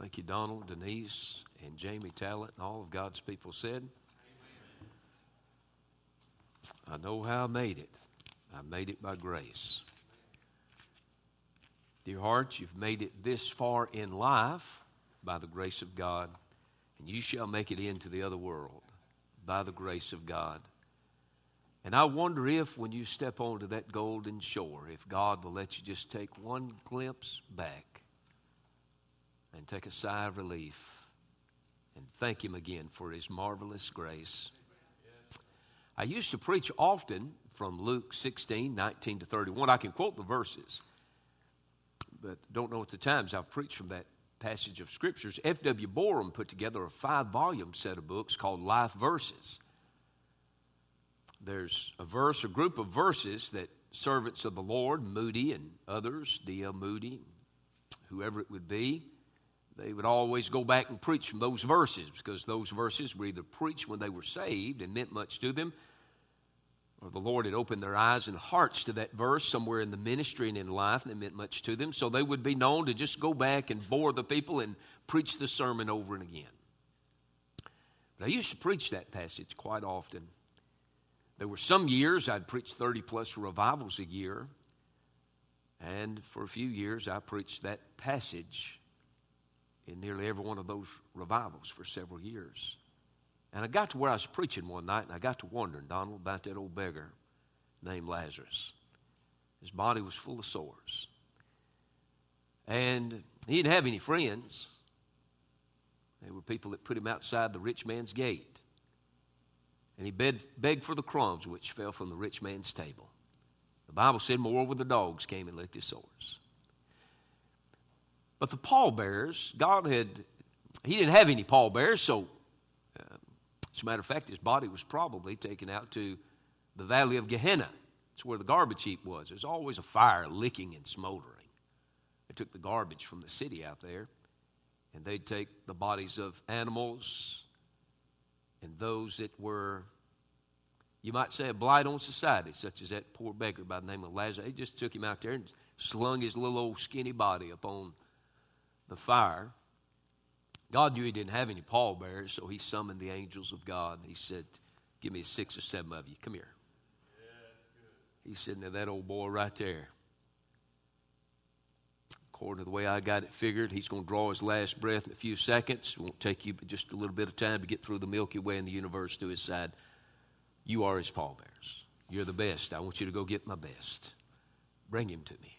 Thank you, Donald, Denise, and Jamie Talent, and all of God's people said. I know how I made it. I made it by grace. Dear hearts, you've made it this far in life by the grace of God, and you shall make it into the other world by the grace of God. And I wonder if, when you step onto that golden shore, if God will let you just take one glimpse back and take a sigh of relief and thank Him again for His marvelous grace. I used to preach often from Luke 16, 19 to 31. I can quote the verses, but don't know at the times I've preached from that passage of scriptures. F.W. Boreham put together a five volume set of books called Life Verses there's a verse, a group of verses that servants of the Lord, Moody and others, D.L. Moody, whoever it would be, they would always go back and preach from those verses because those verses were either preached when they were saved and meant much to them, or the Lord had opened their eyes and hearts to that verse somewhere in the ministry and in life, and it meant much to them. So they would be known to just go back and bore the people and preach the sermon over and again. But I used to preach that passage quite often. There were some years I'd preach 30 plus revivals a year. And for a few years, I preached that passage in nearly every one of those revivals for several years. And I got to where I was preaching one night, and I got to wondering, Donald, about that old beggar named Lazarus. His body was full of sores. And he didn't have any friends. They were people that put him outside the rich man's gate and he begged, begged for the crumbs which fell from the rich man's table. The Bible said, Moreover, the dogs came and licked his sores. But the pallbearers, God had, he didn't have any pallbearers, so uh, as a matter of fact, his body was probably taken out to the valley of Gehenna. It's where the garbage heap was. There's always a fire licking and smoldering. They took the garbage from the city out there, and they'd take the bodies of animals, and those that were, you might say, a blight on society, such as that poor beggar by the name of Lazarus. They just took him out there and slung his little old skinny body upon the fire. God knew he didn't have any pallbearers, so he summoned the angels of God. He said, Give me six or seven of you. Come here. Yeah, He's sitting there, that old boy right there according to the way I got it figured, he's going to draw his last breath in a few seconds. It won't take you just a little bit of time to get through the Milky Way and the universe to his side. You are his pallbearers. You're the best. I want you to go get my best. Bring him to me.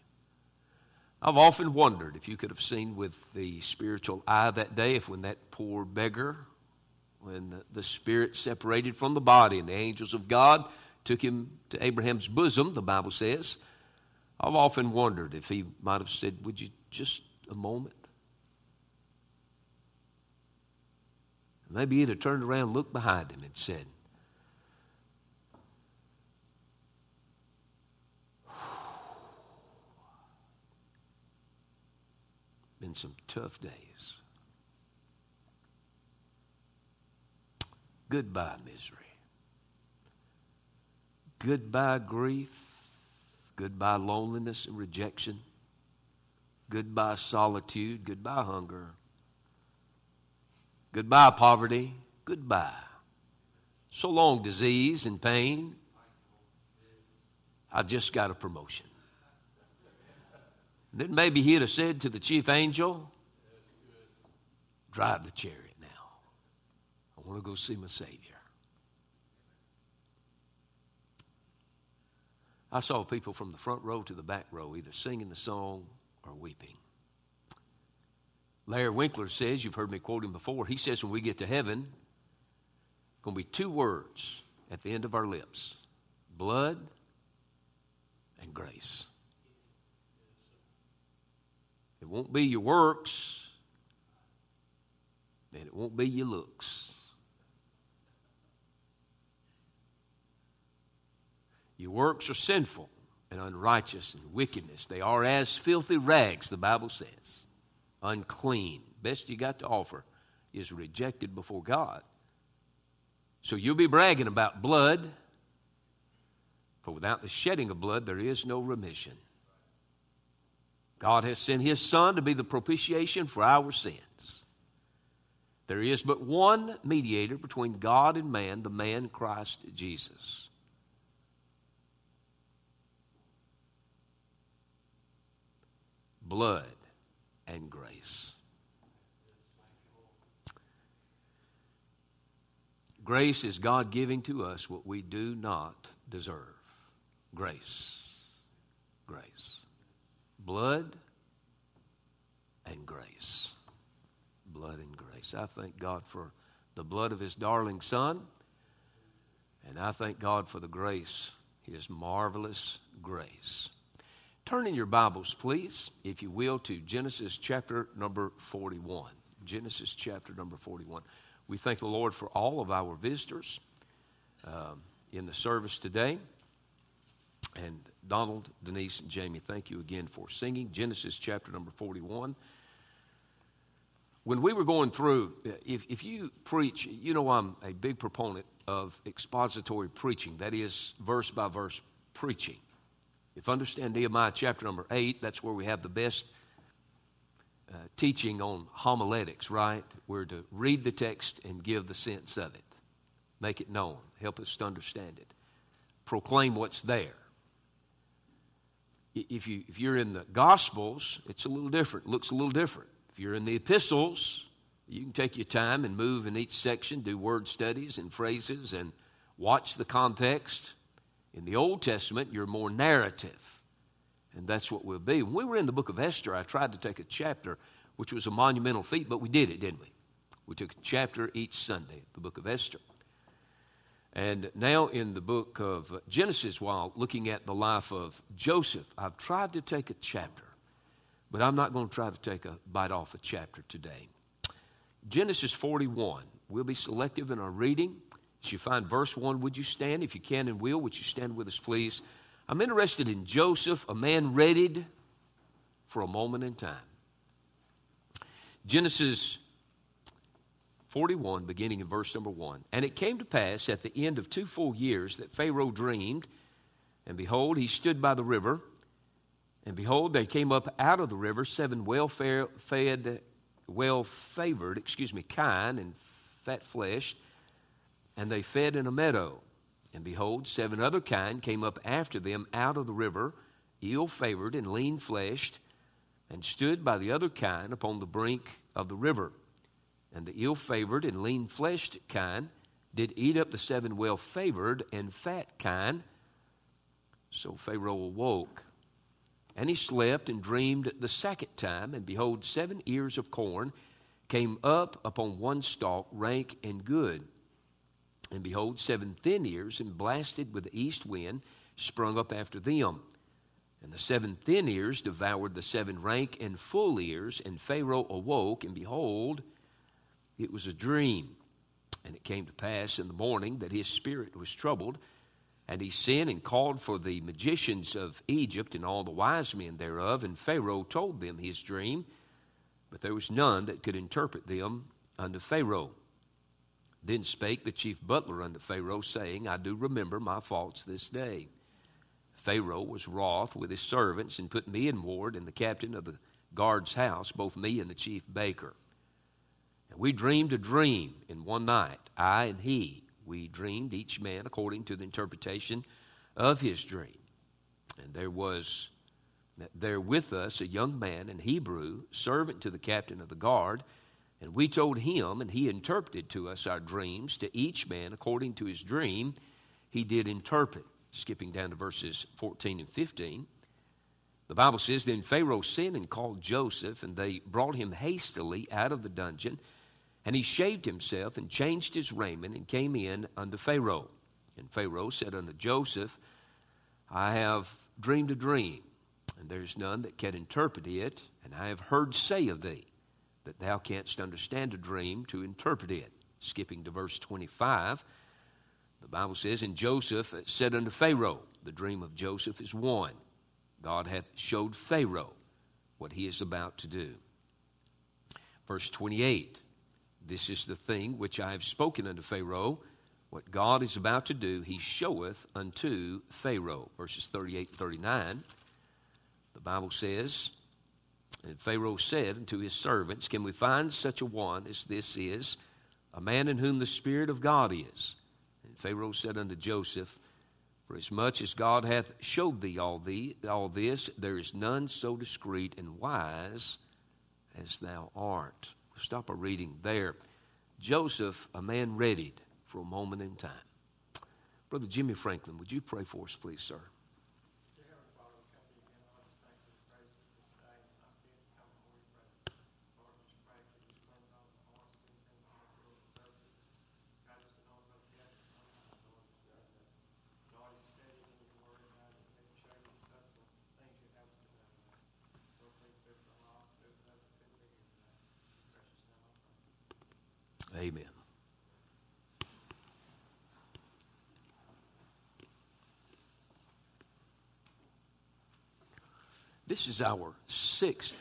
I've often wondered if you could have seen with the spiritual eye that day, if when that poor beggar, when the, the spirit separated from the body and the angels of God took him to Abraham's bosom, the Bible says, I've often wondered if he might have said, Would you just a moment? Maybe he'd have turned around, looked behind him, and said, Been some tough days. Goodbye, misery. Goodbye, grief. Goodbye, loneliness and rejection. Goodbye, solitude. Goodbye, hunger. Goodbye, poverty. Goodbye. So long, disease and pain. I just got a promotion. Then maybe he'd have said to the chief angel, Drive the chariot now. I want to go see my Savior. I saw people from the front row to the back row either singing the song or weeping. Larry Winkler says, you've heard me quote him before, he says when we get to heaven, going to be two words at the end of our lips blood and grace. It won't be your works, and it won't be your looks. Your works are sinful and unrighteous and wickedness. They are as filthy rags, the Bible says. Unclean. Best you got to offer is rejected before God. So you'll be bragging about blood, for without the shedding of blood, there is no remission. God has sent his Son to be the propitiation for our sins. There is but one mediator between God and man, the man Christ Jesus. Blood and grace. Grace is God giving to us what we do not deserve. Grace. Grace. Blood and grace. Blood and grace. I thank God for the blood of His darling Son, and I thank God for the grace, His marvelous grace. Turn in your Bibles, please, if you will, to Genesis chapter number 41. Genesis chapter number 41. We thank the Lord for all of our visitors um, in the service today. And Donald, Denise, and Jamie, thank you again for singing. Genesis chapter number 41. When we were going through, if, if you preach, you know I'm a big proponent of expository preaching, that is, verse by verse preaching. If understand Nehemiah chapter number 8, that's where we have the best uh, teaching on homiletics, right? We're to read the text and give the sense of it, make it known, help us to understand it, proclaim what's there. If, you, if you're in the Gospels, it's a little different, looks a little different. If you're in the epistles, you can take your time and move in each section, do word studies and phrases, and watch the context. In the Old Testament, you're more narrative. And that's what we'll be. When we were in the book of Esther, I tried to take a chapter, which was a monumental feat, but we did it, didn't we? We took a chapter each Sunday, the book of Esther. And now in the book of Genesis, while looking at the life of Joseph, I've tried to take a chapter, but I'm not going to try to take a bite off a chapter today. Genesis 41. We'll be selective in our reading. As you find verse 1, would you stand? If you can and will, would you stand with us, please? I'm interested in Joseph, a man readied for a moment in time. Genesis 41, beginning in verse number 1. And it came to pass at the end of two full years that Pharaoh dreamed, and behold, he stood by the river. And behold, there came up out of the river seven well fed, well favored, excuse me, kine and fat fleshed, and they fed in a meadow. And behold, seven other kine came up after them out of the river, ill favored and lean fleshed, and stood by the other kine upon the brink of the river. And the ill favored and lean fleshed kine did eat up the seven well favored and fat kine. So Pharaoh awoke, and he slept and dreamed the second time, and behold, seven ears of corn came up upon one stalk, rank and good. And behold, seven thin ears, and blasted with the east wind, sprung up after them. And the seven thin ears devoured the seven rank and full ears, and Pharaoh awoke, and behold, it was a dream. And it came to pass in the morning that his spirit was troubled, and he sent and called for the magicians of Egypt and all the wise men thereof, and Pharaoh told them his dream, but there was none that could interpret them unto Pharaoh. Then spake the chief butler unto Pharaoh, saying, I do remember my faults this day. Pharaoh was wroth with his servants and put me in ward in the captain of the guard's house, both me and the chief baker. We dreamed a dream in one night, I and he. We dreamed, each man according to the interpretation of his dream. And there was there with us a young man, an Hebrew, servant to the captain of the guard and we told him, and he interpreted to us our dreams, to each man according to his dream, he did interpret. Skipping down to verses 14 and 15. The Bible says, Then Pharaoh sent and called Joseph, and they brought him hastily out of the dungeon. And he shaved himself and changed his raiment and came in unto Pharaoh. And Pharaoh said unto Joseph, I have dreamed a dream, and there is none that can interpret it, and I have heard say of thee that thou canst understand a dream to interpret it. Skipping to verse 25, the Bible says, And Joseph said unto Pharaoh, The dream of Joseph is one. God hath showed Pharaoh what he is about to do. Verse 28, This is the thing which I have spoken unto Pharaoh. What God is about to do, he showeth unto Pharaoh. Verses 38 and 39, the Bible says, And Pharaoh said unto his servants, Can we find such a one as this is, a man in whom the Spirit of God is? And Pharaoh said unto Joseph, For as much as God hath showed thee all, thee all this, there is none so discreet and wise as thou art. Stop our reading there. Joseph, a man readied for a moment in time. Brother Jimmy Franklin, would you pray for us, please, sir? Amen. This is our sixth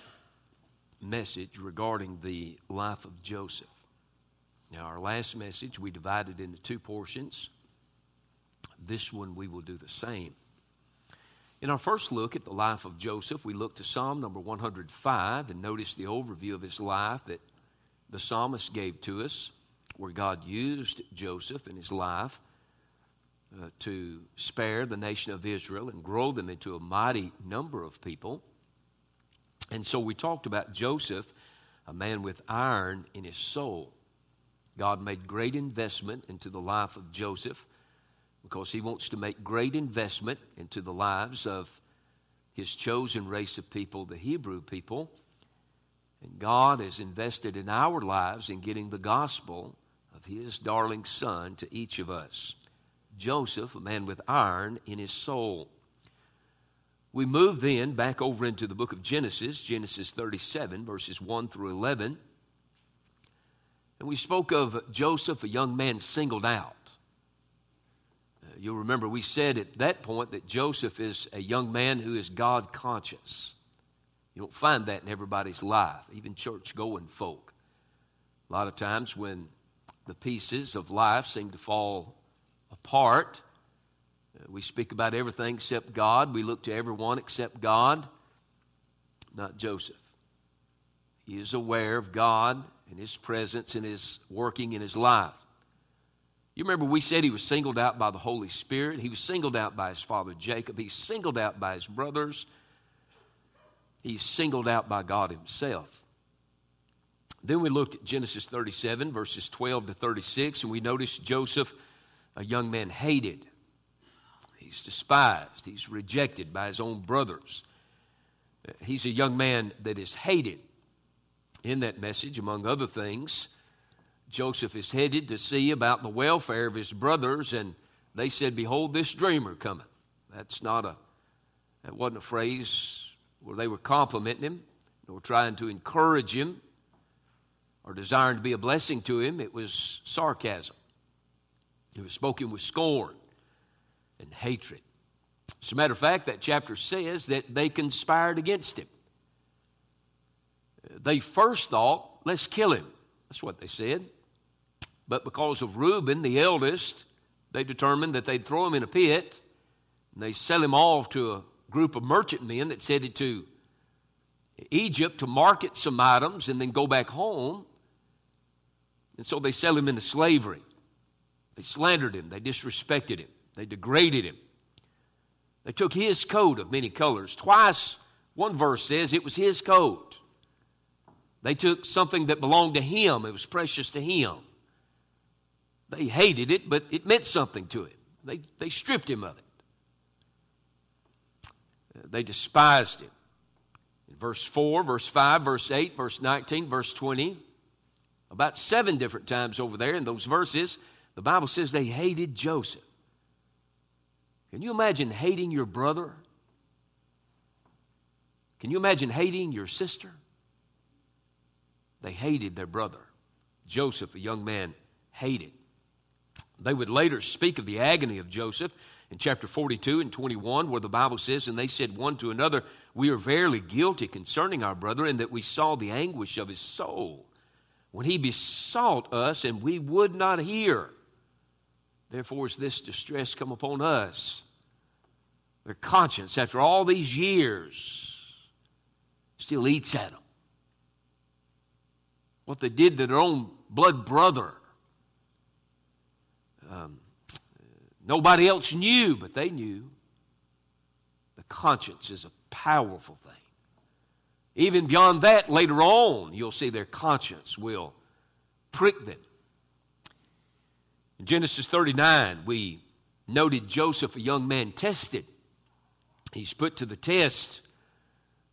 message regarding the life of Joseph. Now, our last message we divided into two portions. This one we will do the same. In our first look at the life of Joseph, we looked to Psalm number 105 and noticed the overview of his life that the psalmist gave to us, where God used Joseph in his life uh, to spare the nation of Israel and grow them into a mighty number of people. And so we talked about Joseph, a man with iron in his soul. God made great investment into the life of Joseph because he wants to make great investment into the lives of his chosen race of people, the Hebrew people. And God has invested in our lives in getting the gospel of his darling son to each of us. Joseph, a man with iron in his soul. We move then back over into the book of Genesis, Genesis 37, verses 1 through 11. And we spoke of Joseph, a young man singled out. Uh, you'll remember we said at that point that Joseph is a young man who is God conscious. You don't find that in everybody's life, even church going folk. A lot of times when the pieces of life seem to fall apart, uh, we speak about everything except God. We look to everyone except God. Not Joseph. He is aware of God and His presence and His working in his life. You remember we said he was singled out by the Holy Spirit. He was singled out by his father Jacob. He's singled out by his brothers. He's singled out by God Himself. Then we looked at Genesis 37, verses 12 to 36, and we noticed Joseph, a young man, hated. He's despised. He's rejected by his own brothers. He's a young man that is hated. In that message, among other things, Joseph is headed to see about the welfare of his brothers, and they said, Behold, this dreamer cometh. That's not a, that wasn't a phrase where they were complimenting him or trying to encourage him or desiring to be a blessing to him. It was sarcasm. It was spoken with scorn and hatred. As a matter of fact, that chapter says that they conspired against him. They first thought, let's kill him. That's what they said. But because of Reuben, the eldest, they determined that they'd throw him in a pit and they sell him off to a group of merchant men that headed to Egypt to market some items and then go back home. And so they sell him into slavery. They slandered him, they disrespected him, they degraded him. They took his coat of many colors. Twice, one verse says it was his coat. They took something that belonged to him, it was precious to him. They hated it, but it meant something to him. They, they stripped him of it they despised him. In verse 4, verse 5, verse 8, verse 19, verse 20, about seven different times over there in those verses, the Bible says they hated Joseph. Can you imagine hating your brother? Can you imagine hating your sister? They hated their brother. Joseph, a young man, hated. They would later speak of the agony of Joseph in chapter 42 and 21, where the Bible says, And they said one to another, We are verily guilty concerning our brother, and that we saw the anguish of his soul when he besought us, and we would not hear. Therefore is this distress come upon us. Their conscience, after all these years, still eats at them. What they did to their own blood brother. Um, nobody else knew, but they knew. The conscience is a powerful thing. Even beyond that, later on, you'll see their conscience will prick them. In Genesis 39, we noted Joseph, a young man, tested. He's put to the test.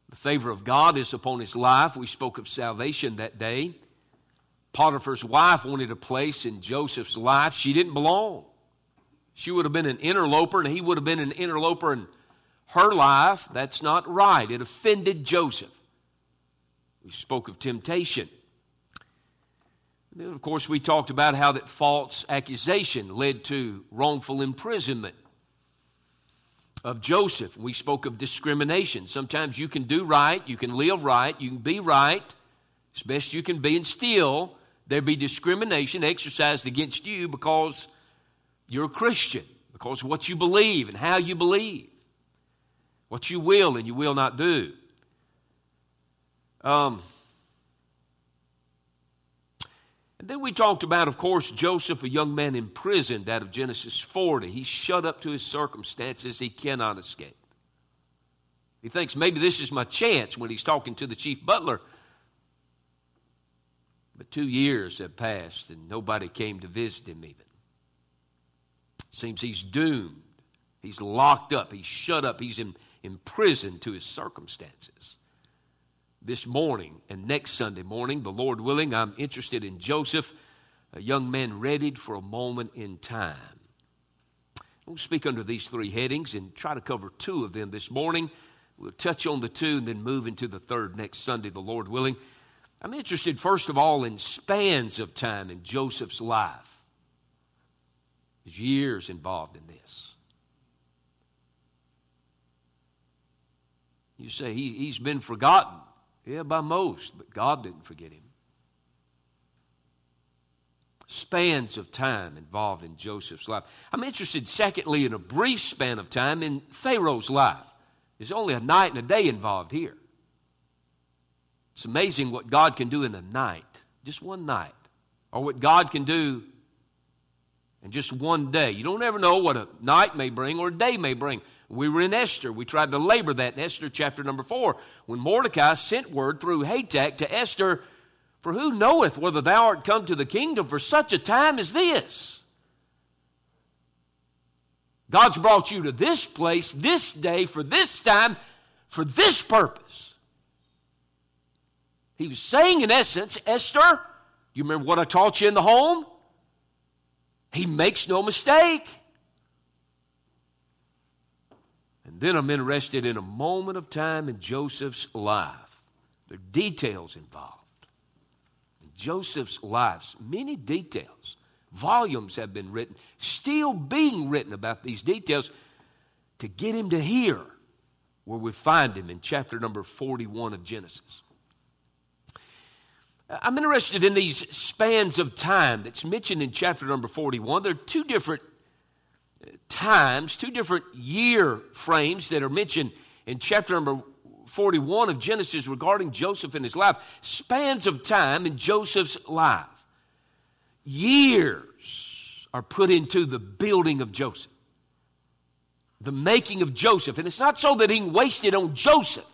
The favor of God is upon his life. We spoke of salvation that day. Potiphar's wife wanted a place in Joseph's life. She didn't belong. She would have been an interloper, and he would have been an interloper in her life. That's not right. It offended Joseph. We spoke of temptation. Then, of course, we talked about how that false accusation led to wrongful imprisonment of Joseph. We spoke of discrimination. Sometimes you can do right, you can live right, you can be right as best you can be, and still there be discrimination exercised against you because you're a Christian, because of what you believe and how you believe, what you will and you will not do. Um, and then we talked about, of course, Joseph, a young man imprisoned out of Genesis 40. He's shut up to his circumstances. He cannot escape. He thinks maybe this is my chance when he's talking to the chief butler. But two years have passed and nobody came to visit him even. Seems he's doomed. He's locked up. He's shut up. He's in, imprisoned to his circumstances this morning and next Sunday morning, the Lord willing, I'm interested in Joseph, a young man readied for a moment in time. We'll speak under these three headings and try to cover two of them this morning. We'll touch on the two and then move into the third next Sunday, the Lord willing. I'm interested, first of all, in spans of time in Joseph's life. There's years involved in this. You say he, he's been forgotten. Yeah, by most, but God didn't forget him. Spans of time involved in Joseph's life. I'm interested, secondly, in a brief span of time in Pharaoh's life. There's only a night and a day involved here. It's amazing what God can do in a night, just one night, or what God can do in just one day. You don't ever know what a night may bring or a day may bring. We were in Esther. We tried to labor that in Esther chapter number four. When Mordecai sent word through Hathach to Esther, For who knoweth whether thou art come to the kingdom for such a time as this? God's brought you to this place, this day, for this time, for this purpose. He was saying, in essence, Esther, you remember what I taught you in the home? He makes no mistake. And then I'm interested in a moment of time in Joseph's life. There are details involved. In Joseph's life, many details. Volumes have been written, still being written about these details to get him to here where we find him in chapter number 41 of Genesis. I'm interested in these spans of time that's mentioned in chapter number 41. There are two different uh, times, two different year frames that are mentioned in chapter number 41 of Genesis regarding Joseph and his life. Spans of time in Joseph's life. Years are put into the building of Joseph, the making of Joseph. And it's not so that he wasted on Joseph.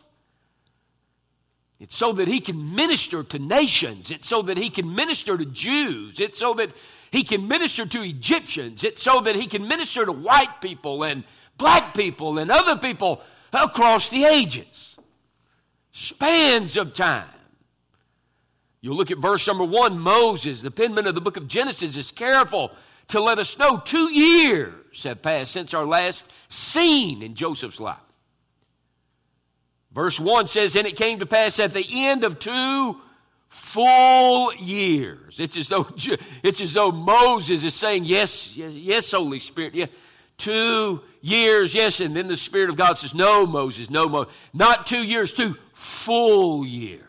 It's so that he can minister to nations. It's so that he can minister to Jews. It's so that he can minister to Egyptians. It's so that he can minister to white people and black people and other people across the ages. Spans of time. You look at verse number one Moses, the penman of the book of Genesis, is careful to let us know two years have passed since our last scene in Joseph's life. Verse 1 says, And it came to pass at the end of two full years. It's as though, it's as though Moses is saying, Yes, yes, yes Holy Spirit. Yeah. Two years, yes. And then the Spirit of God says, No, Moses, no, Moses. Not two years, two full years.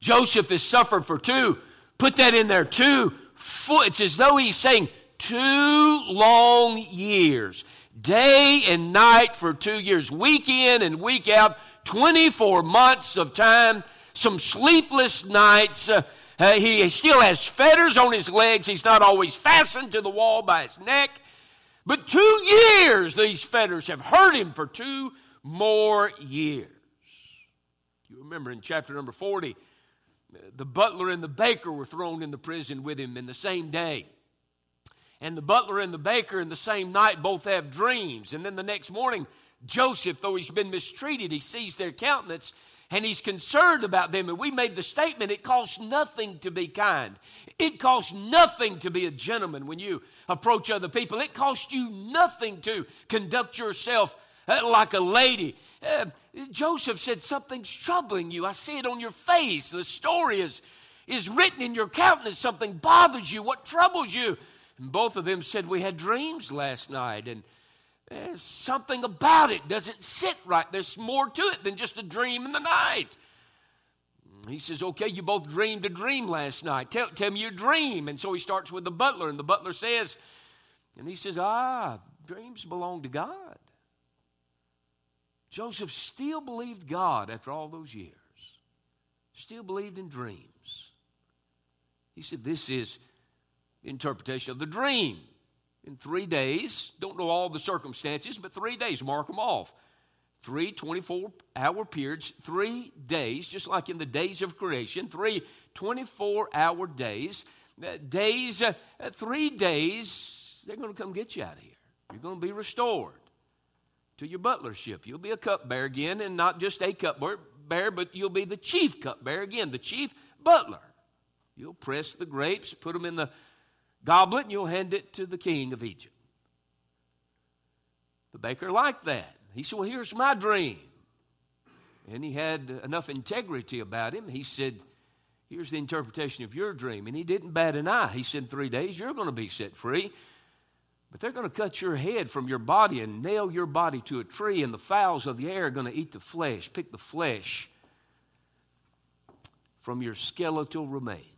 Joseph has suffered for two. Put that in there, two full. It's as though he's saying, Two long years. Day and night for two years, week in and week out, 24 months of time, some sleepless nights. Uh, uh, he still has fetters on his legs. He's not always fastened to the wall by his neck. But two years these fetters have hurt him for two more years. You remember in chapter number 40, the butler and the baker were thrown in the prison with him in the same day. And the butler and the baker in the same night both have dreams. And then the next morning, Joseph, though he's been mistreated, he sees their countenance and he's concerned about them. And we made the statement it costs nothing to be kind, it costs nothing to be a gentleman when you approach other people, it costs you nothing to conduct yourself uh, like a lady. Uh, Joseph said, Something's troubling you. I see it on your face. The story is, is written in your countenance. Something bothers you. What troubles you? And both of them said, We had dreams last night. And there's something about it doesn't sit right. There's more to it than just a dream in the night. He says, Okay, you both dreamed a dream last night. Tell, tell me your dream. And so he starts with the butler, and the butler says, and he says, Ah, dreams belong to God. Joseph still believed God after all those years, still believed in dreams. He said, This is interpretation of the dream. In three days, don't know all the circumstances, but three days, mark them off. Three 24 hour periods, three days, just like in the days of creation, three 24 hour days. Uh, days, uh, uh, three days, they're going to come get you out of here. You're going to be restored to your butlership. You'll be a cupbearer again, and not just a cupbearer, but you'll be the chief cupbearer again, the chief butler. You'll press the grapes, put them in the goblet, and you'll hand it to the king of Egypt. The baker liked that. He said, Well, here's my dream. And he had enough integrity about him. He said, Here's the interpretation of your dream. And he didn't bat an eye. He said, three days, you're going to be set free. But they're going to cut your head from your body and nail your body to a tree, and the fowls of the air are going to eat the flesh, pick the flesh from your skeletal remains.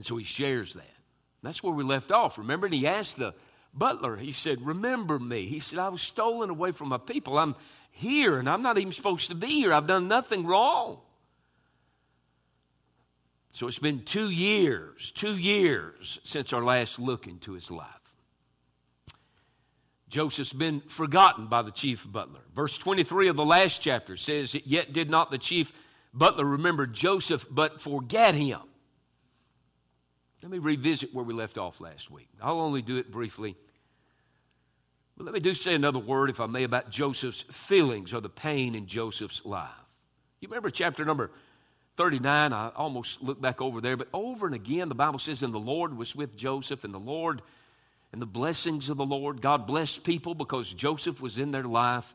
And so he shares that. That's where we left off. Remember, and he asked the butler, he said, Remember me. He said, I was stolen away from my people. I'm here, and I'm not even supposed to be here. I've done nothing wrong. So it's been two years, two years since our last look into his life. Joseph's been forgotten by the chief butler. Verse 23 of the last chapter says, Yet did not the chief butler remember Joseph, but forget him. Let me revisit where we left off last week. I'll only do it briefly. But let me do say another word, if I may, about Joseph's feelings or the pain in Joseph's life. You remember chapter number 39, I almost look back over there, but over and again, the Bible says, and the Lord was with Joseph, and the Lord and the blessings of the Lord. God blessed people because Joseph was in their life.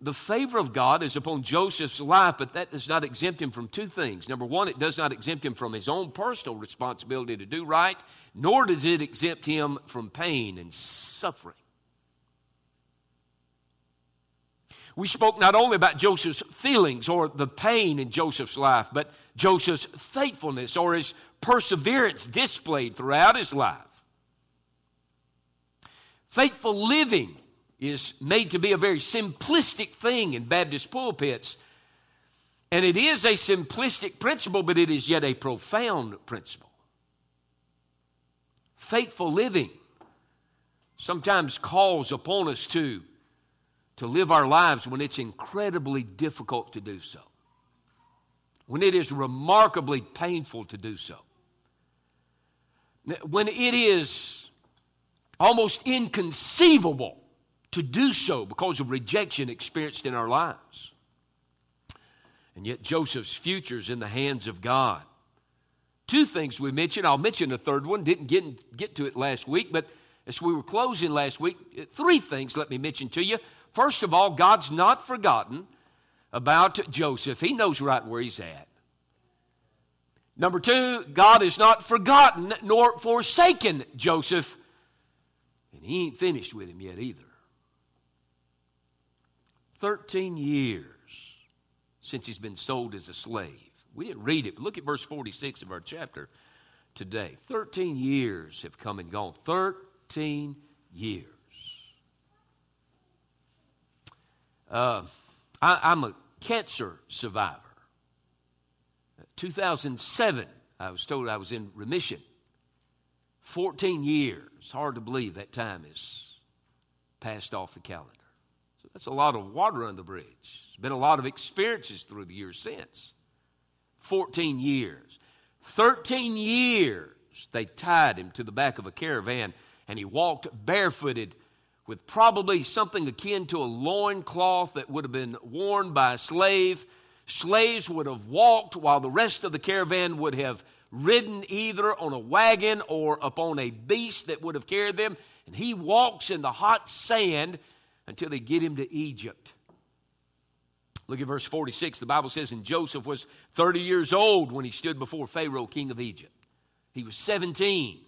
The favor of God is upon Joseph's life, but that does not exempt him from two things. Number one, it does not exempt him from his own personal responsibility to do right, nor does it exempt him from pain and suffering. we spoke not only about Joseph's feelings or the pain in Joseph's life, but Joseph's faithfulness or his perseverance displayed throughout his life. Faithful living is made to be a very simplistic thing in Baptist pulpits. And it is a simplistic principle, but it is yet a profound principle. Faithful living sometimes calls upon us to to live our lives when it's incredibly difficult to do so, when it is remarkably painful to do so, when it is almost inconceivable to do so because of rejection experienced in our lives. And yet, Joseph's future is in the hands of God. Two things we mentioned. I'll mention a third one. Didn't get, get to it last week, but as we were closing last week, uh, three things let me mention to you. First of all, God's not forgotten about Joseph, He knows right where he's at. Number two, God has not forgotten nor forsaken Joseph, and He ain't finished with him yet either. 13 years since he's been sold as a slave. We didn't read it, but look at verse 46 of our chapter today. 13 years have come and gone. 13 years. Uh, I, I'm a cancer survivor. 2007, I was told I was in remission. 14 years. Hard to believe that time is passed off the calendar. That's a lot of water on the bridge. There's been a lot of experiences through the years since. 14 years. 13 years they tied him to the back of a caravan and he walked barefooted with probably something akin to a loin cloth that would have been worn by a slave. Slaves would have walked while the rest of the caravan would have ridden either on a wagon or upon a beast that would have carried them. And he walks in the hot sand until they get him to Egypt. Look at verse 46. The Bible says, And Joseph was 30 years old when he stood before Pharaoh, king of Egypt. He was 17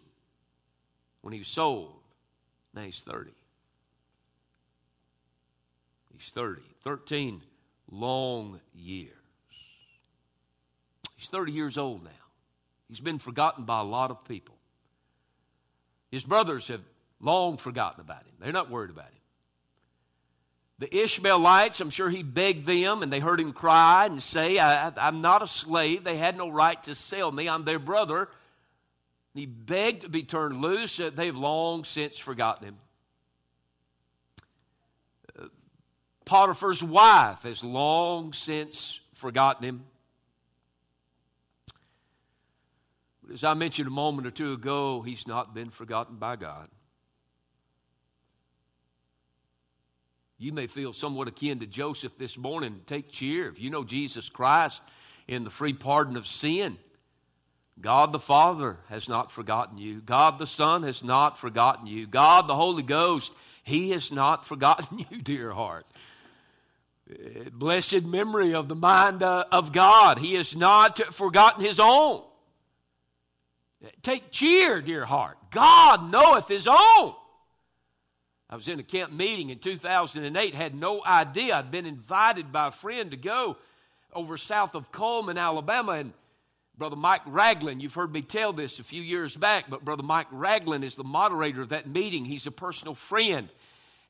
when he was sold. Now he's 30. He's 30. 13 long years. He's 30 years old now. He's been forgotten by a lot of people. His brothers have long forgotten about him. They're not worried about him. The Ishmaelites, I'm sure he begged them and they heard him cry and say, I, am not a slave. They had no right to sell me. I'm their brother. He begged to be turned loose. They've long since forgotten him. Uh, Potiphar's wife has long since forgotten him. As I mentioned a moment or two ago, he's not been forgotten by God. You may feel somewhat akin to Joseph this morning. Take cheer. If you know Jesus Christ in the free pardon of sin, God the Father has not forgotten you. God the Son has not forgotten you. God the Holy Ghost, He has not forgotten you, dear heart blessed memory of the mind uh, of God. He has not forgotten his own. Take cheer, dear heart. God knoweth his own. I was in a camp meeting in 2008, had no idea. I'd been invited by a friend to go over south of Cullman, Alabama, and Brother Mike Ragland, you've heard me tell this a few years back, but Brother Mike Ragland is the moderator of that meeting. He's a personal friend.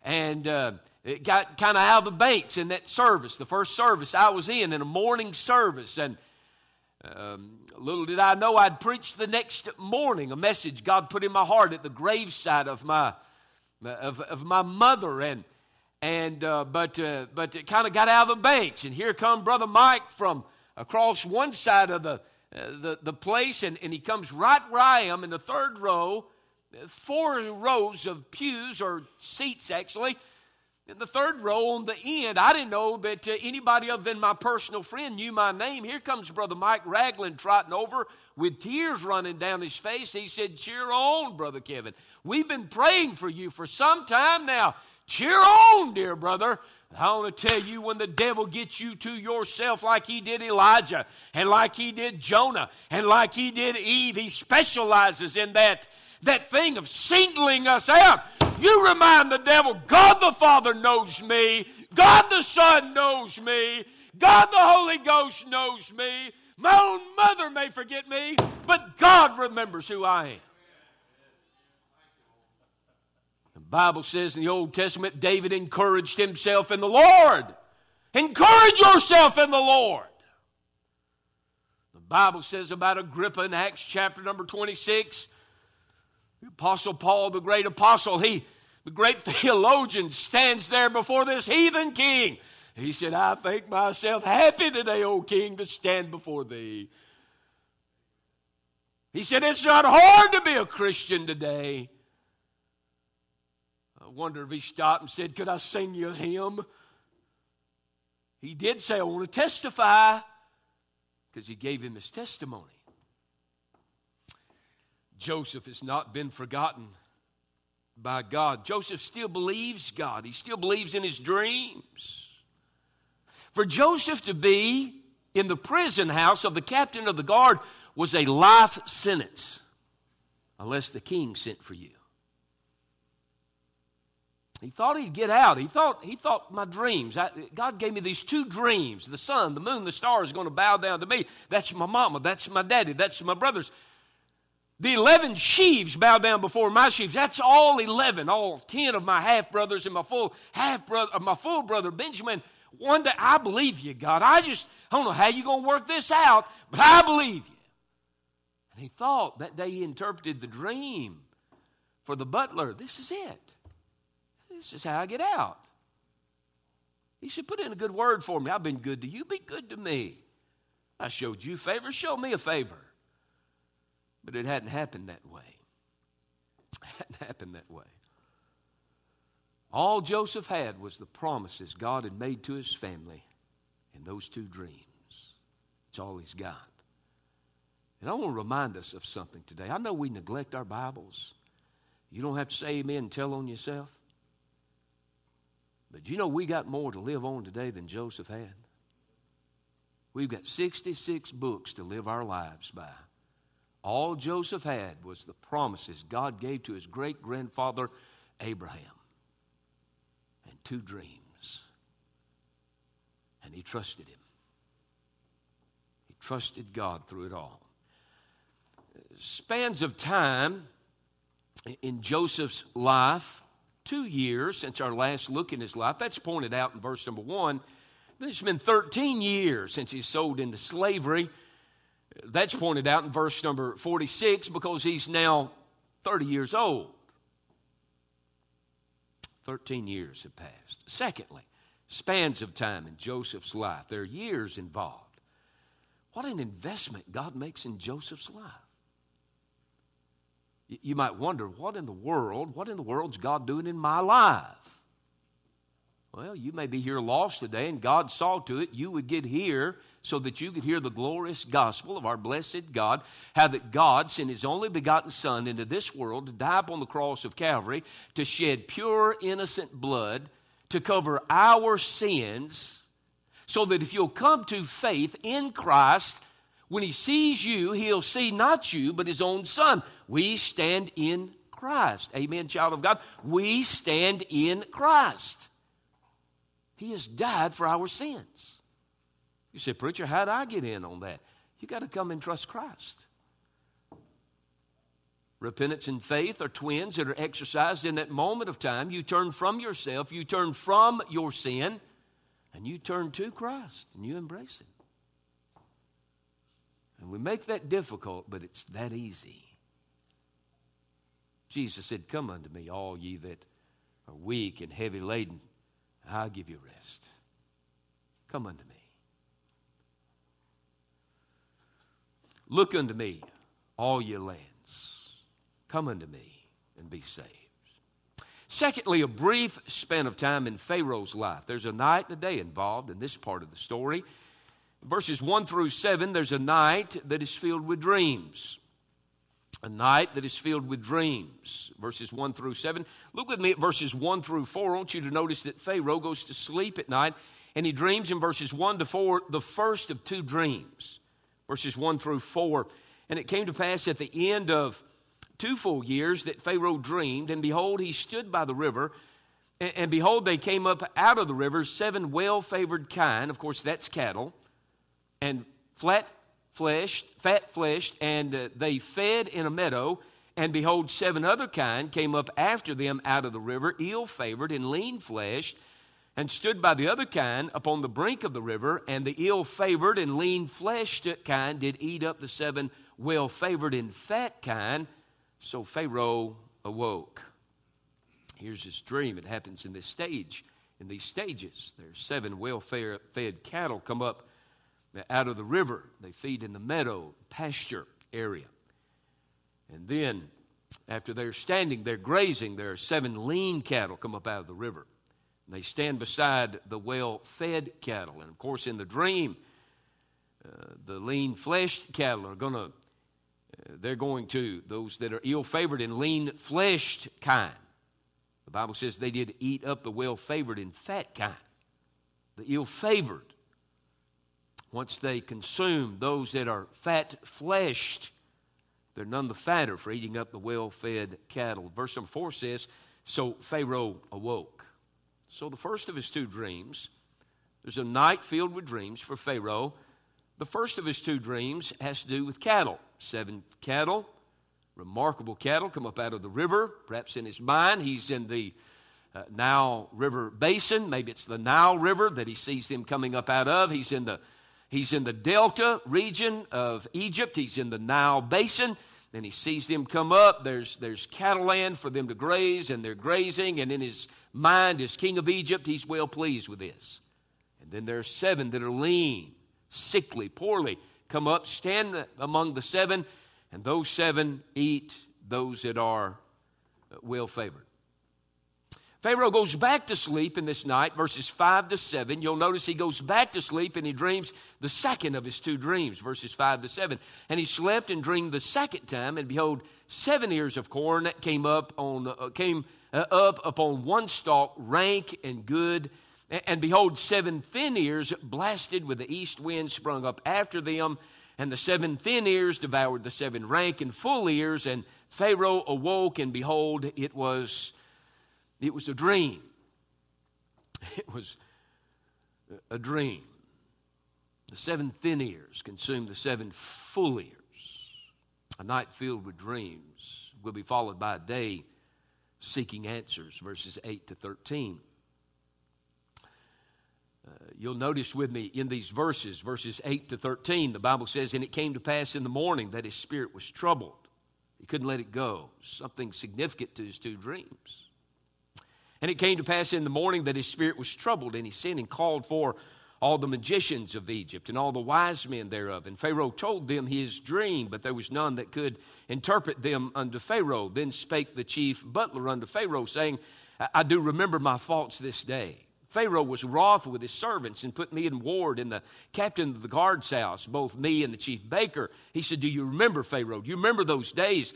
And uh, it got kind of out of the banks in that service, the first service I was in, in a morning service. And um, little did I know I'd preach the next morning a message God put in my heart at the graveside of my, of, of my mother. And, and uh, but, uh, but it kind of got out of the banks. And here come Brother Mike from across one side of the, uh, the, the place, and, and he comes right where I am in the third row, four rows of pews or seats actually in the third row on the end, I didn't know that uh, anybody other than my personal friend knew my name. Here comes Brother Mike Ragland trotting over with tears running down his face. He said, Cheer on, Brother Kevin. We've been praying for you for some time now. Cheer on, dear brother. I want to tell you when the devil gets you to yourself like he did Elijah and like he did Jonah and like he did Eve, he specializes in that, that thing of singling us out. You remind the devil, God the Father knows me, God the Son knows me, God the Holy Ghost knows me. My own mother may forget me, but God remembers who I am. The Bible says in the Old Testament, David encouraged himself in the Lord. Encourage yourself in the Lord. The Bible says about Agrippa in Acts chapter number 26 the Apostle Paul, the great apostle, he, the great theologian, stands there before this heathen king. He said, I think myself happy today, O king, to stand before thee. He said, It's not hard to be a Christian today. I wonder if he stopped and said, Could I sing you a hymn? He did say, I want to testify because he gave him his testimony. Joseph has not been forgotten by God. Joseph still believes God, he still believes in his dreams. For Joseph to be in the prison house of the captain of the guard was a life sentence, unless the king sent for you. He thought he'd get out. He thought, he thought my dreams. I, God gave me these two dreams. The sun, the moon, the stars going to bow down to me. That's my mama. That's my daddy. That's my brothers. The 11 sheaves bow down before my sheaves. That's all 11, all 10 of my half brothers and my full half brother, my full brother Benjamin. One day, I believe you, God. I just, I don't know how you're going to work this out, but I believe you. And he thought that day he interpreted the dream for the butler. This is it. This is how I get out. He should put in a good word for me. I've been good to you. Be good to me. I showed you favor. Show me a favor. But it hadn't happened that way. It hadn't happened that way. All Joseph had was the promises God had made to his family in those two dreams. It's all he's got. And I want to remind us of something today. I know we neglect our Bibles. You don't have to say amen and tell on yourself. But you know we got more to live on today than Joseph had. We've got 66 books to live our lives by. All Joseph had was the promises God gave to his great grandfather Abraham and two dreams. And he trusted him. He trusted God through it all. Spans of time in Joseph's life, two years since our last look in his life. That's pointed out in verse number one. It's been 13 years since he's sold into slavery. That's pointed out in verse number 46 because he's now 30 years old. 13 years have passed. Secondly, spans of time in Joseph's life. There are years involved. What an investment God makes in Joseph's life. You might wonder, what in the world, what in the world's God doing in my life? Well, you may be here lost today, and God saw to it you would get here so that you could hear the glorious gospel of our blessed God, how that God sent his only begotten Son into this world to die upon the cross of Calvary, to shed pure, innocent blood, to cover our sins, so that if you'll come to faith in Christ, when he sees you, he'll see not you, but his own Son. We stand in Christ. Amen, child of God. We stand in Christ. He has died for our sins. You say, Preacher, how do I get in on that? You got to come and trust Christ. Repentance and faith are twins that are exercised in that moment of time. You turn from yourself, you turn from your sin, and you turn to Christ and you embrace Him. And we make that difficult, but it's that easy. Jesus said, Come unto me, all ye that are weak and heavy laden, I'll give you rest. Come unto me. Look unto me, all ye lands. Come unto me and be saved. Secondly, a brief span of time in Pharaoh's life. There's a night and a day involved in this part of the story. Verses 1 through 7, there's a night that is filled with dreams. A night that is filled with dreams. Verses 1 through 7. Look with me at verses 1 through 4. I want you to notice that Pharaoh goes to sleep at night and he dreams in verses 1 to 4 the first of two dreams verses 1 through 4. And it came to pass at the end of two full years that Pharaoh dreamed, and behold, he stood by the river. And, behold, they came up out of the river seven well favored kine, of course, that's cattle, and flat fleshed, fat fleshed, and uh, they fed in a meadow. And behold, seven other kine came up after them out of the river, ill favored and lean fleshed and stood by the other kine upon the brink of the river, and the ill favored and lean fleshed kine did eat up the seven well favored and fat kine. So Pharaoh awoke. Here's his dream. It happens in this stage, in these stages. There's seven well fed cattle come up out of the river. They feed in the meadow, pasture area. And then, after they're standing they're grazing, there are seven lean cattle come up out of the river. They stand beside the well fed cattle. And of course, in the dream, uh, the lean fleshed cattle are going to, uh, they're going to, those that are ill favored and lean fleshed kind. The Bible says they did eat up the well favored and fat kind. The ill favored. Once they consume those that are fat fleshed, they're none the fatter for eating up the well fed cattle. Verse number four says, So Pharaoh awoke. So, the first of his two dreams, there's a night filled with dreams for Pharaoh. The first of his two dreams has to do with cattle. Seven cattle remarkable cattle come up out of the river. Perhaps in his mind, he's in the uh, Nile River basin. Maybe it's the Nile River that he sees them coming up out of. He's in the he's in the delta region of Egypt. He's in the Nile basin. And he sees them come up. There's there's cattle land for them to graze, and they're grazing. And in his mind, as king of Egypt, he's well pleased with this. And then there are seven that are lean, sickly, poorly, come up, stand among the seven, and those seven eat those that are well favored. Pharaoh goes back to sleep in this night, verses 5 to 7. You'll notice he goes back to sleep and he dreams the second of his two dreams, verses 5 to 7. And he slept and dreamed the second time, and behold, seven ears of corn came up on uh, came uh, up upon one stalk, rank and good. And, and behold, seven thin ears blasted with the east wind sprung up after them, and the seven thin ears devoured the seven rank and full ears. And Pharaoh awoke, and behold, it was it was a dream. It was a dream. The seven thin ears consumed the seven full ears. A night filled with dreams will be followed by a day seeking answers, verses 8 to 13. Uh, you'll notice with me in these verses, verses 8 to 13, the Bible says, And it came to pass in the morning that his spirit was troubled. He couldn't let it go. Something significant to his two dreams. And it came to pass in the morning that his spirit was troubled, and he sent and called for all the magicians of Egypt and all the wise men thereof. And Pharaoh told them his dream, but there was none that could interpret them unto Pharaoh. Then spake the chief butler unto Pharaoh, saying, I do remember my faults this day. Pharaoh was wroth with his servants and put me in ward in the captain of the guard's house, both me and the chief baker. He said, Do you remember, Pharaoh? Do you remember those days?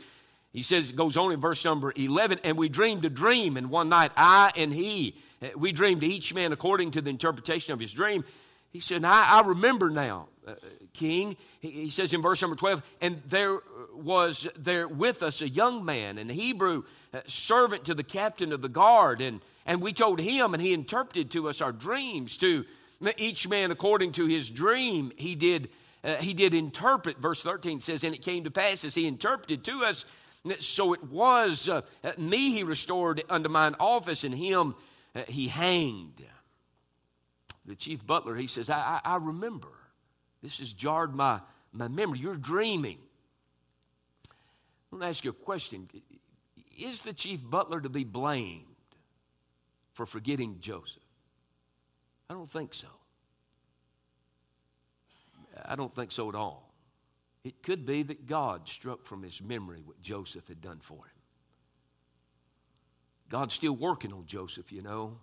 He says, it goes on in verse number 11, and we dreamed a dream, and one night I and he, eh, we dreamed each man according to the interpretation of his dream. He said, I, I remember now, uh, King. He, he, says in verse number 12, and there was there with us a young man, an Hebrew uh, servant to the captain of the guard, and, and we told him, and he interpreted to us our dreams, to each man according to his dream. He did, uh, he did interpret, verse 13 says, and it came to pass as he interpreted to us so it was uh, me he restored unto mine office, and him uh, he hanged. The chief butler, he says, I, I, I remember. This has jarred my, my memory. You're dreaming. I want to ask you a question. Is the chief butler to be blamed for forgetting Joseph? I don't think so. I don't think so at all. It could be that God struck from his memory what Joseph had done for him. God's still working on Joseph, you know.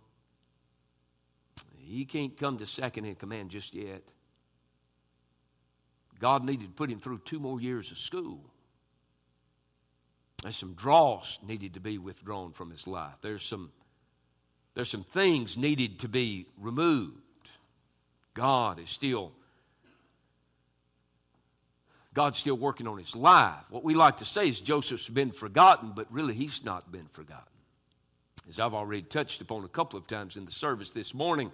He can't come to second in command just yet. God needed to put him through two more years of school. There's some dross needed to be withdrawn from his life. There's some, there's some things needed to be removed. God is still God's still working on his life. What we like to say is Joseph's been forgotten, but really he's not been forgotten. As I've already touched upon a couple of times in the service this morning,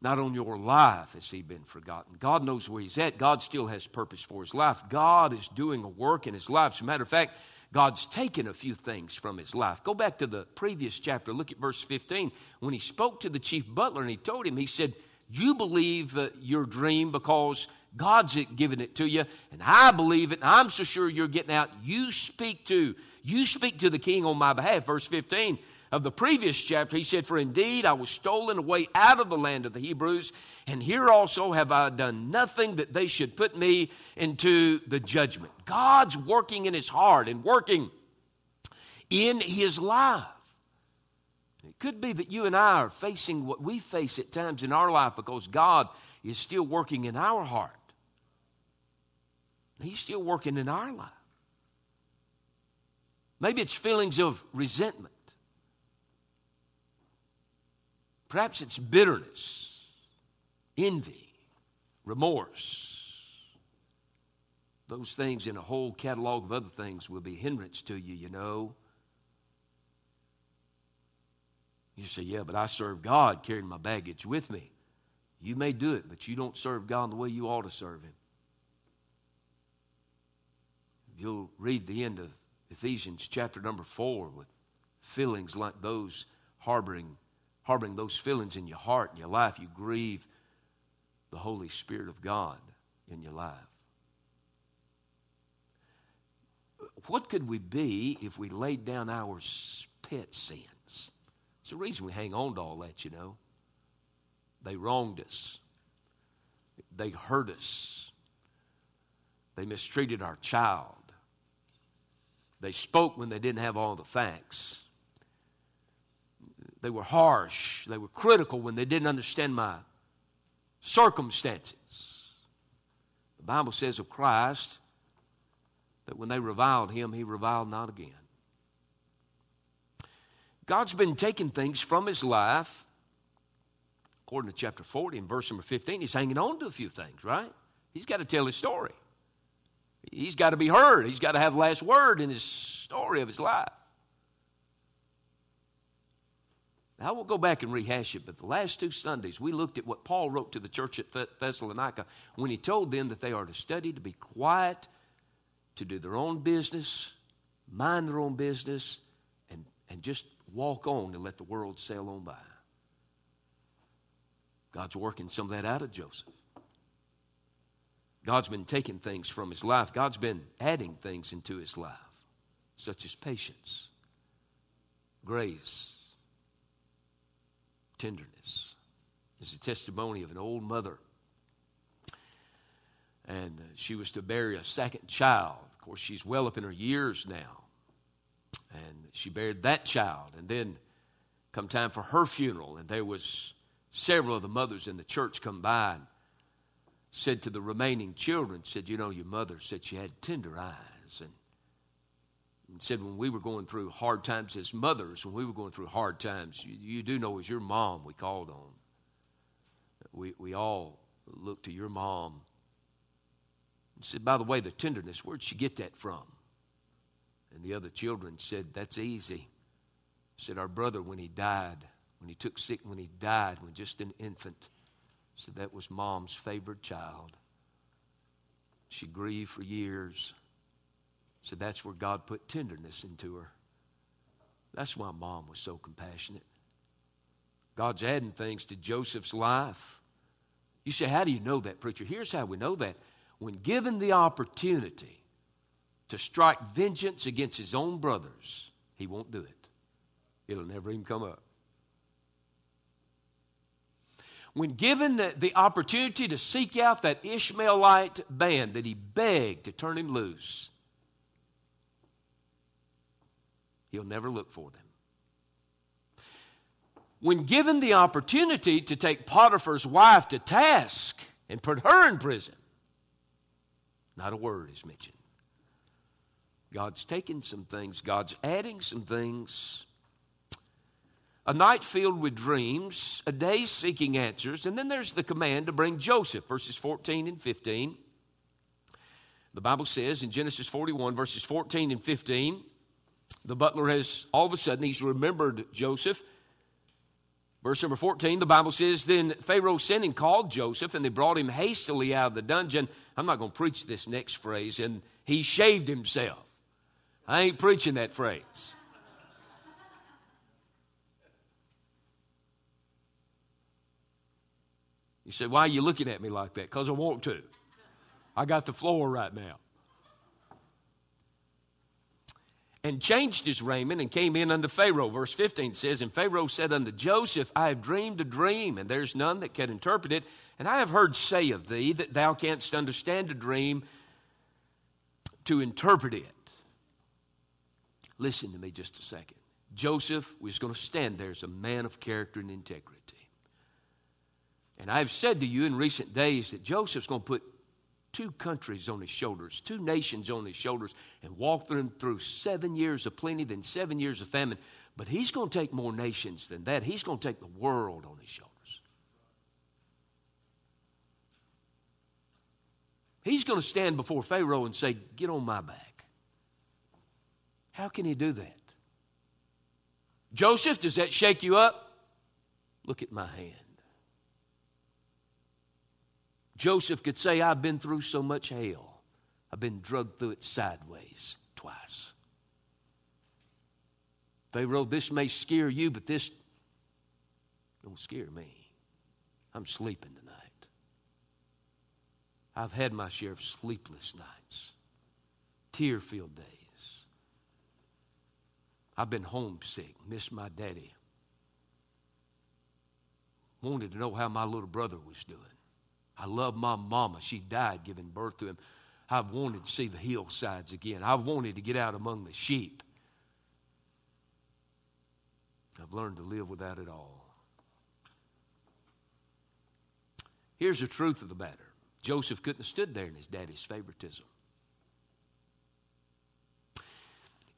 not on your life has he been forgotten. God knows where he's at. God still has purpose for his life. God is doing a work in his life. As a matter of fact, God's taken a few things from his life. Go back to the previous chapter. Look at verse 15. When he spoke to the chief butler and he told him, he said, You believe uh, your dream because God's giving it to you, and I believe it, and I'm so sure you're getting out. You speak to, you speak to the king on my behalf. Verse 15 of the previous chapter, he said, For indeed I was stolen away out of the land of the Hebrews, and here also have I done nothing that they should put me into the judgment. God's working in his heart and working in his life. It could be that you and I are facing what we face at times in our life because God is still working in our heart. He's still working in our life. Maybe it's feelings of resentment. Perhaps it's bitterness, envy, remorse. Those things in a whole catalog of other things will be hindrance to you, you know. You say, Yeah, but I serve God carrying my baggage with me. You may do it, but you don't serve God the way you ought to serve Him. You'll read the end of Ephesians chapter number 4 with feelings like those harboring harboring those feelings in your heart and your life, you grieve the Holy Spirit of God in your life. What could we be if we laid down our pet sins? It's the reason we hang on to all that, you know. They wronged us, they hurt us, they mistreated our child, they spoke when they didn't have all the facts. They were harsh. They were critical when they didn't understand my circumstances. The Bible says of Christ that when they reviled him, he reviled not again. God's been taking things from his life. According to chapter 40 and verse number 15, he's hanging on to a few things, right? He's got to tell his story. He's got to be heard. He's got to have last word in his story of his life. I won't go back and rehash it, but the last two Sundays we looked at what Paul wrote to the church at Thessalonica when he told them that they are to study, to be quiet, to do their own business, mind their own business, and, and just walk on and let the world sail on by. God's working some of that out of Joseph. God's been taking things from his life. God's been adding things into his life, such as patience, grace, tenderness. It's a testimony of an old mother. And uh, she was to bury a second child. Of course, she's well up in her years now. And she buried that child. And then come time for her funeral, and there was several of the mothers in the church come by and said to the remaining children, said, you know, your mother said she had tender eyes. And and said when we were going through hard times as mothers, when we were going through hard times, you, you do know it was your mom we called on. We, we all looked to your mom. And said, by the way, the tenderness, where'd she get that from? And the other children said, that's easy. Said, our brother, when he died, when he took sick, when he died, when just an infant, said that was mom's favorite child. She grieved for years. So that's where God put tenderness into her. That's why mom was so compassionate. God's adding things to Joseph's life. You say, How do you know that, preacher? Here's how we know that. When given the opportunity to strike vengeance against his own brothers, he won't do it. It'll never even come up. When given the, the opportunity to seek out that Ishmaelite band that he begged to turn him loose, He'll never look for them. When given the opportunity to take Potiphar's wife to task and put her in prison, not a word is mentioned. God's taking some things, God's adding some things. A night filled with dreams, a day seeking answers, and then there's the command to bring Joseph, verses 14 and 15. The Bible says in Genesis 41, verses 14 and 15, the butler has, all of a sudden, he's remembered Joseph. Verse number 14, the Bible says, Then Pharaoh sent and called Joseph, and they brought him hastily out of the dungeon. I'm not going to preach this next phrase, and he shaved himself. I ain't preaching that phrase. You said, Why are you looking at me like that? Because I want to. I got the floor right now. and changed his raiment and came in unto Pharaoh. Verse 15 says, And Pharaoh said unto Joseph, I have dreamed a dream, and there's none that can interpret it. And I have heard say of thee that thou canst understand a dream to interpret it. Listen to me just a second. Joseph was going to stand there as a man of character and integrity. And I've said to you in recent days that Joseph's going to put two countries on his shoulders, two nations on his shoulders, and walk them through seven years of plenty, then seven years of famine. But he's going to take more nations than that. He's going to take the world on his shoulders. He's going to stand before Pharaoh and say, Get on my back. How can he do that? Joseph, does that shake you up? Look at my hand. Joseph could say, I've been through so much hell. I've been drugged through it sideways twice. Pharaoh, this may scare you, but this don't scare me. I'm sleeping tonight. I've had my share of sleepless nights, tear filled days. I've been homesick, missed my daddy. Wanted to know how my little brother was doing. I love my mama. She died giving birth to him. I've wanted to see the hillsides again. I've wanted to get out among the sheep. I've learned to live without it all. Here's the truth of the matter Joseph couldn't have stood there in his daddy's favoritism.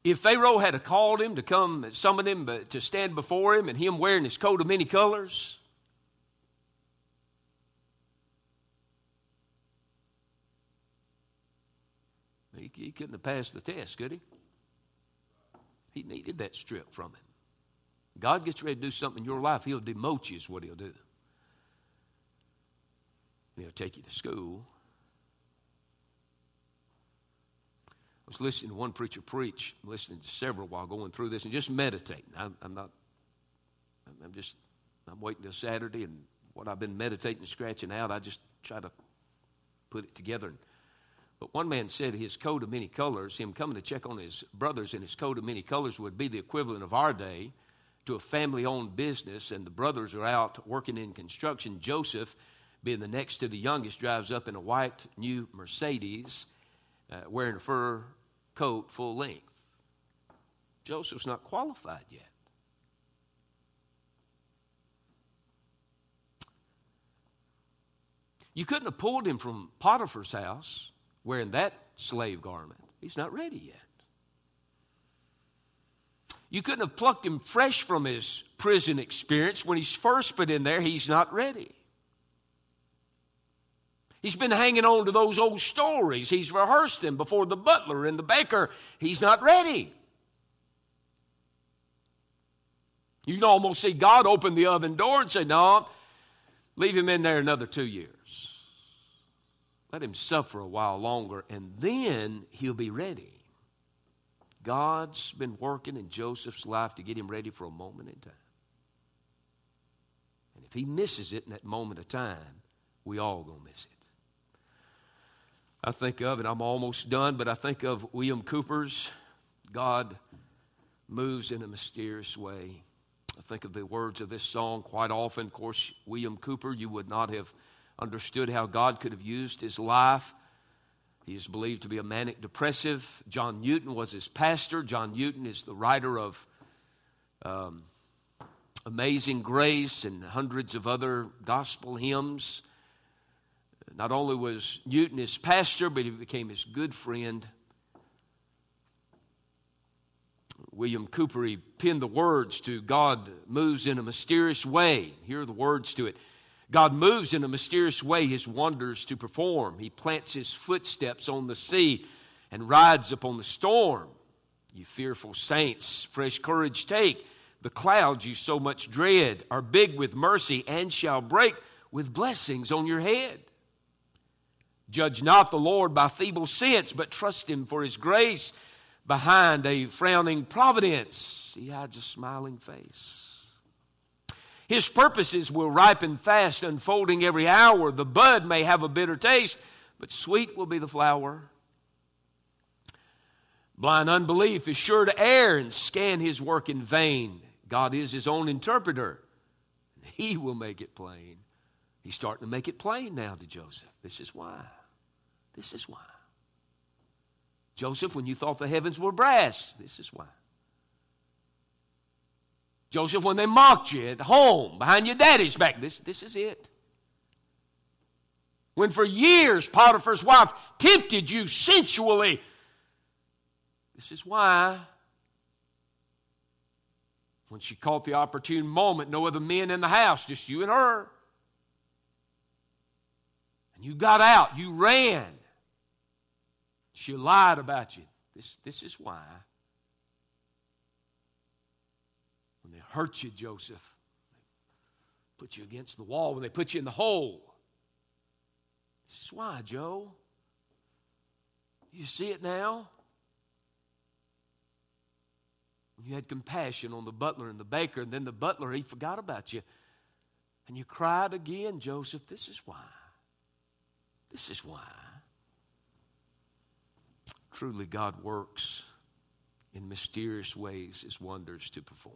If Pharaoh had called him to come, summoned him to stand before him, and him wearing his coat of many colors, he, couldn't have passed the test, could he? He needed that strip from him. God gets ready to do something in your life, He'll demote you, is what He'll do. He'll take you to school. I was listening to one preacher preach, listening to several while going through this, and just meditating. I, I'm not, I'm just, I'm waiting till Saturday, and what I've been meditating and scratching out, I just try to put it together. But one man said his coat of many colors, him coming to check on his brothers in his coat of many colors, would be the equivalent of our day to a family owned business, and the brothers are out working in construction. Joseph, being the next to the youngest, drives up in a white new Mercedes uh, wearing a fur coat full length. Joseph's not qualified yet. You couldn't have pulled him from Potiphar's house wearing that slave garment. He's not ready yet. You couldn't have plucked him fresh from his prison experience. When he's first put in there, he's not ready. He's been hanging on to those old stories. He's rehearsed them before the butler and the baker. He's not ready. You can almost see God open the oven door and say, No, leave him in there another two years. Let him suffer a while longer, and then he'll be ready. God's been working in Joseph's life to get him ready for a moment in time. And if he misses it in that moment of time, we all to miss it. I think of, and I'm almost done, but I think of William Cowper's God moves in a mysterious way. I think of the words of this song quite often. Of course, William Cowper, you would not have understood how God could have used his life. He is believed to be a manic depressive. John Newton was his pastor. John Newton is the writer of um, Amazing Grace and hundreds of other gospel hymns. Not only was Newton his pastor, but he became his good friend. William Cowper, he penned the words to God moves in a mysterious way. Here are the words to it. God moves in a mysterious way his wonders to perform. He plants his footsteps on the sea and rides upon the storm. You fearful saints, fresh courage take. The clouds you so much dread are big with mercy and shall break with blessings on your head. Judge not the Lord by feeble sense, but trust Him for His grace. Behind a frowning providence, He hides a smiling face. His purposes will ripen fast, unfolding every hour. The bud may have a bitter taste, but sweet will be the flower. Blind unbelief is sure to err and scan his work in vain. God is his own interpreter. He will make it plain. He's starting to make it plain now to Joseph. This is why. This is why. Joseph, when you thought the heavens were brass, this is why. Joseph, when they mocked you at home, behind your daddy's back, this, this is it. When for years Potiphar's wife tempted you sensually, this is why. When she caught the opportune moment, no other men in the house, just you and her. And you got out, you ran. She lied about you. This, this is why. When they hurt you, Joseph, they put you against the wall, when they put you in the hole. This is why, Joe. You see it now? You had compassion on the butler and the baker, and then the butler, he forgot about you. And you cried again, Joseph. This is why. This is why. Truly, God works in mysterious ways his wonders to perform.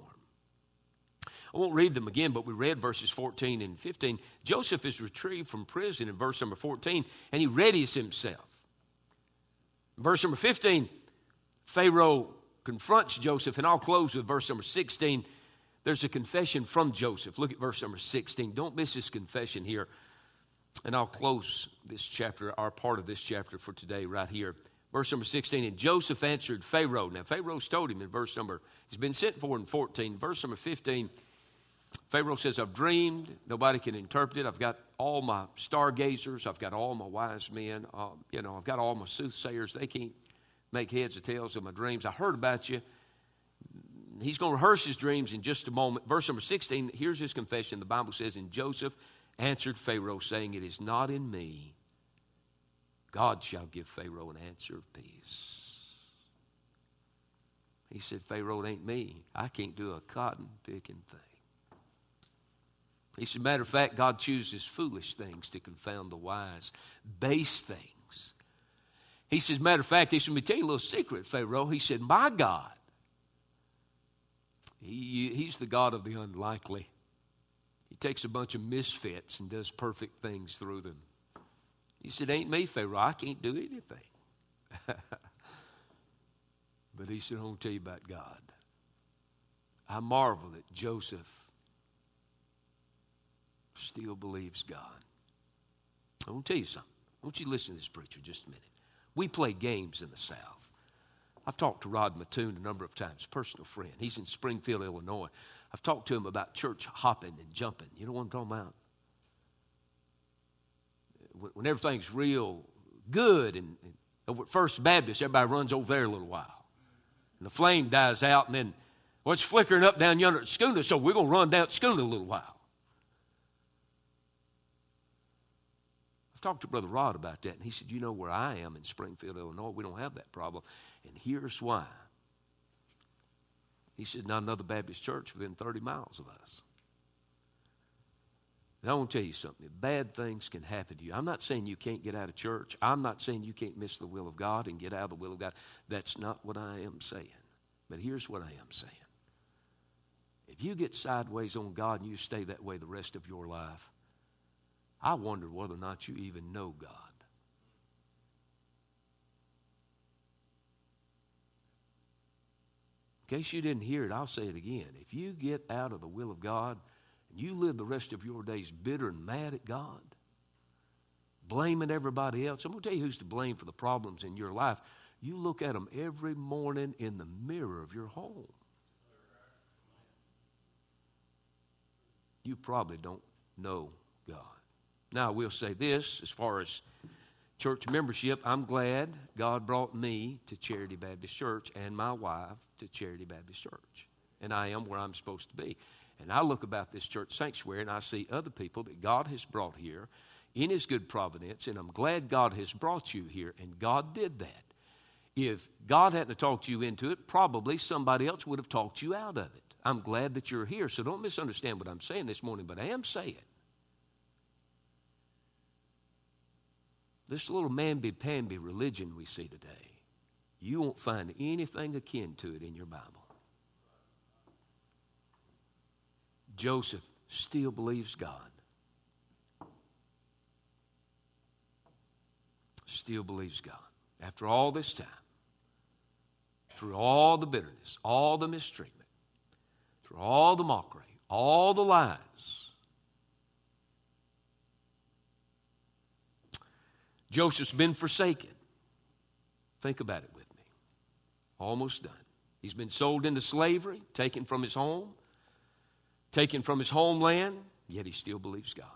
I won't read them again, but we read verses 14 and 15. Joseph is retrieved from prison in verse number 14, and he readies himself. Verse number 15, Pharaoh confronts Joseph, and I'll close with verse number 16. There's a confession from Joseph. Look at verse number 16. Don't miss this confession here. And I'll close this chapter, our part of this chapter for today, right here. Verse number 16. And Joseph answered Pharaoh. Now, Pharaoh's told him in verse number, he's been sent for in 14. Verse number 15, Pharaoh says, I've dreamed. Nobody can interpret it. I've got all my stargazers. I've got all my wise men. Uh, you know, I've got all my soothsayers. They can't make heads or tails of my dreams. I heard about you. He's going to rehearse his dreams in just a moment. Verse number 16, here's his confession. The Bible says, And Joseph answered Pharaoh, saying, It is not in me. God shall give Pharaoh an answer of peace. He said, Pharaoh, it ain't me. I can't do a cotton picking thing. He said, matter of fact, God chooses foolish things to confound the wise, base things. He says, matter of fact, he said, let me tell you a little secret, Pharaoh. He said, my God, he, he's the God of the unlikely. He takes a bunch of misfits and does perfect things through them. He said, Ain't me, Pharaoh. I can't do anything. but he said, I want to tell you about God. I marvel at Joseph still believes God. I want to tell you something. I want you to listen to this preacher just a minute. We play games in the South. I've talked to Rod Mattoon a number of times, personal friend. He's in Springfield, Illinois. I've talked to him about church hopping and jumping. You know what I'm talking about? When everything's real good and, and over at First Baptist, everybody runs over there a little while. And the flame dies out, and then, well, flickering up down yonder at Schooner, so we're going to run down at Schooner a little while. I've talked to Brother Rod about that, and he said, You know where I am in Springfield, Illinois, we don't have that problem. And here's why. He said, Not another Baptist church within 30 miles of us. And I want to tell you something. Bad things can happen to you. I'm not saying you can't get out of church. I'm not saying you can't miss the will of God and get out of the will of God. That's not what I am saying. But here's what I am saying. If you get sideways on God and you stay that way the rest of your life, I wonder whether or not you even know God. In case you didn't hear it, I'll say it again. If you get out of the will of God and you live the rest of your days bitter and mad at God, blaming everybody else, I'm going to tell you who's to blame for the problems in your life. You look at them every morning in the mirror of your home. You probably don't know God. Now, I will say this as far as church membership, I'm glad God brought me to Charity Baptist Church and my wife to Charity Baptist Church. And I am where I'm supposed to be. And I look about this church sanctuary and I see other people that God has brought here in His good providence, and I'm glad God has brought you here, and God did that. If God hadn't talked you into it, probably somebody else would have talked you out of it. I'm glad that you're here, so don't misunderstand what I'm saying this morning, but I am saying This little mamby-pamby religion we see today, you won't find anything akin to it in your Bible. Joseph still believes God. Still believes God. After all this time, through all the bitterness, all the mistreatment, through all the mockery, all the lies, Joseph's been forsaken. Think about it with me. Almost done. He's been sold into slavery, taken from his home, taken from his homeland, yet he still believes God.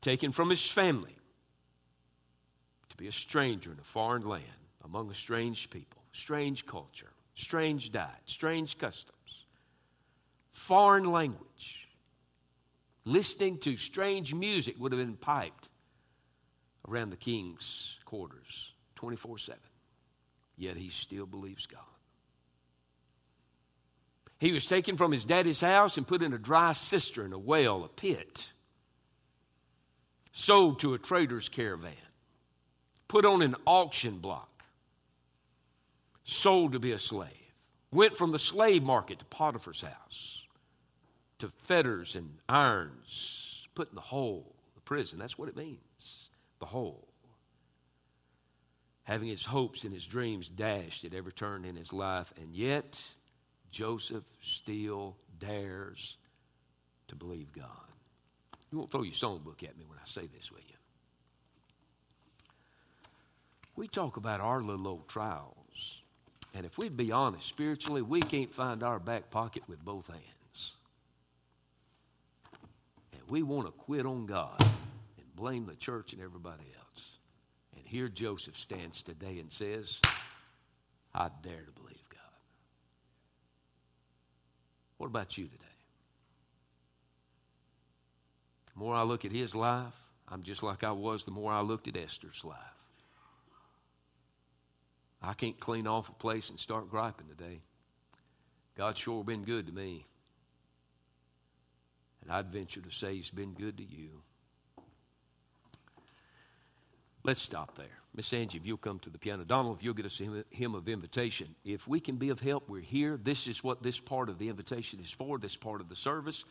Taken from his family to be a stranger in a foreign land among a strange people, strange culture, strange diet, strange customs, foreign language. Listening to strange music would have been piped around the king's quarters. 24 7. Yet he still believes God. He was taken from his daddy's house and put in a dry cistern, a well, a pit, sold to a trader's caravan, put on an auction block, sold to be a slave, went from the slave market to Potiphar's house, to fetters and irons, put in the hole, the prison. That's what it means, the whole. Having his hopes and his dreams dashed at every turn in his life, and yet Joseph still dares to believe God. You won't throw your songbook at me when I say this, will you? We talk about our little old trials. And if we'd be honest spiritually, we can't find our back pocket with both hands. And we want to quit on God blame the church and everybody else. And here Joseph stands today and says, I dare to believe. God. What about you today? The more I look at his life, I'm just like I was the more I looked at Esther's life. I can't clean off a place and start griping today. God's sure been good to me. And I'd venture to say he's been good to you. Let's stop there. Miss Angie, if you'll come to the piano. Donald, if you'll get us a hymn of invitation. If we can be of help, we're here. This is what this part of the invitation is for, this part of the service.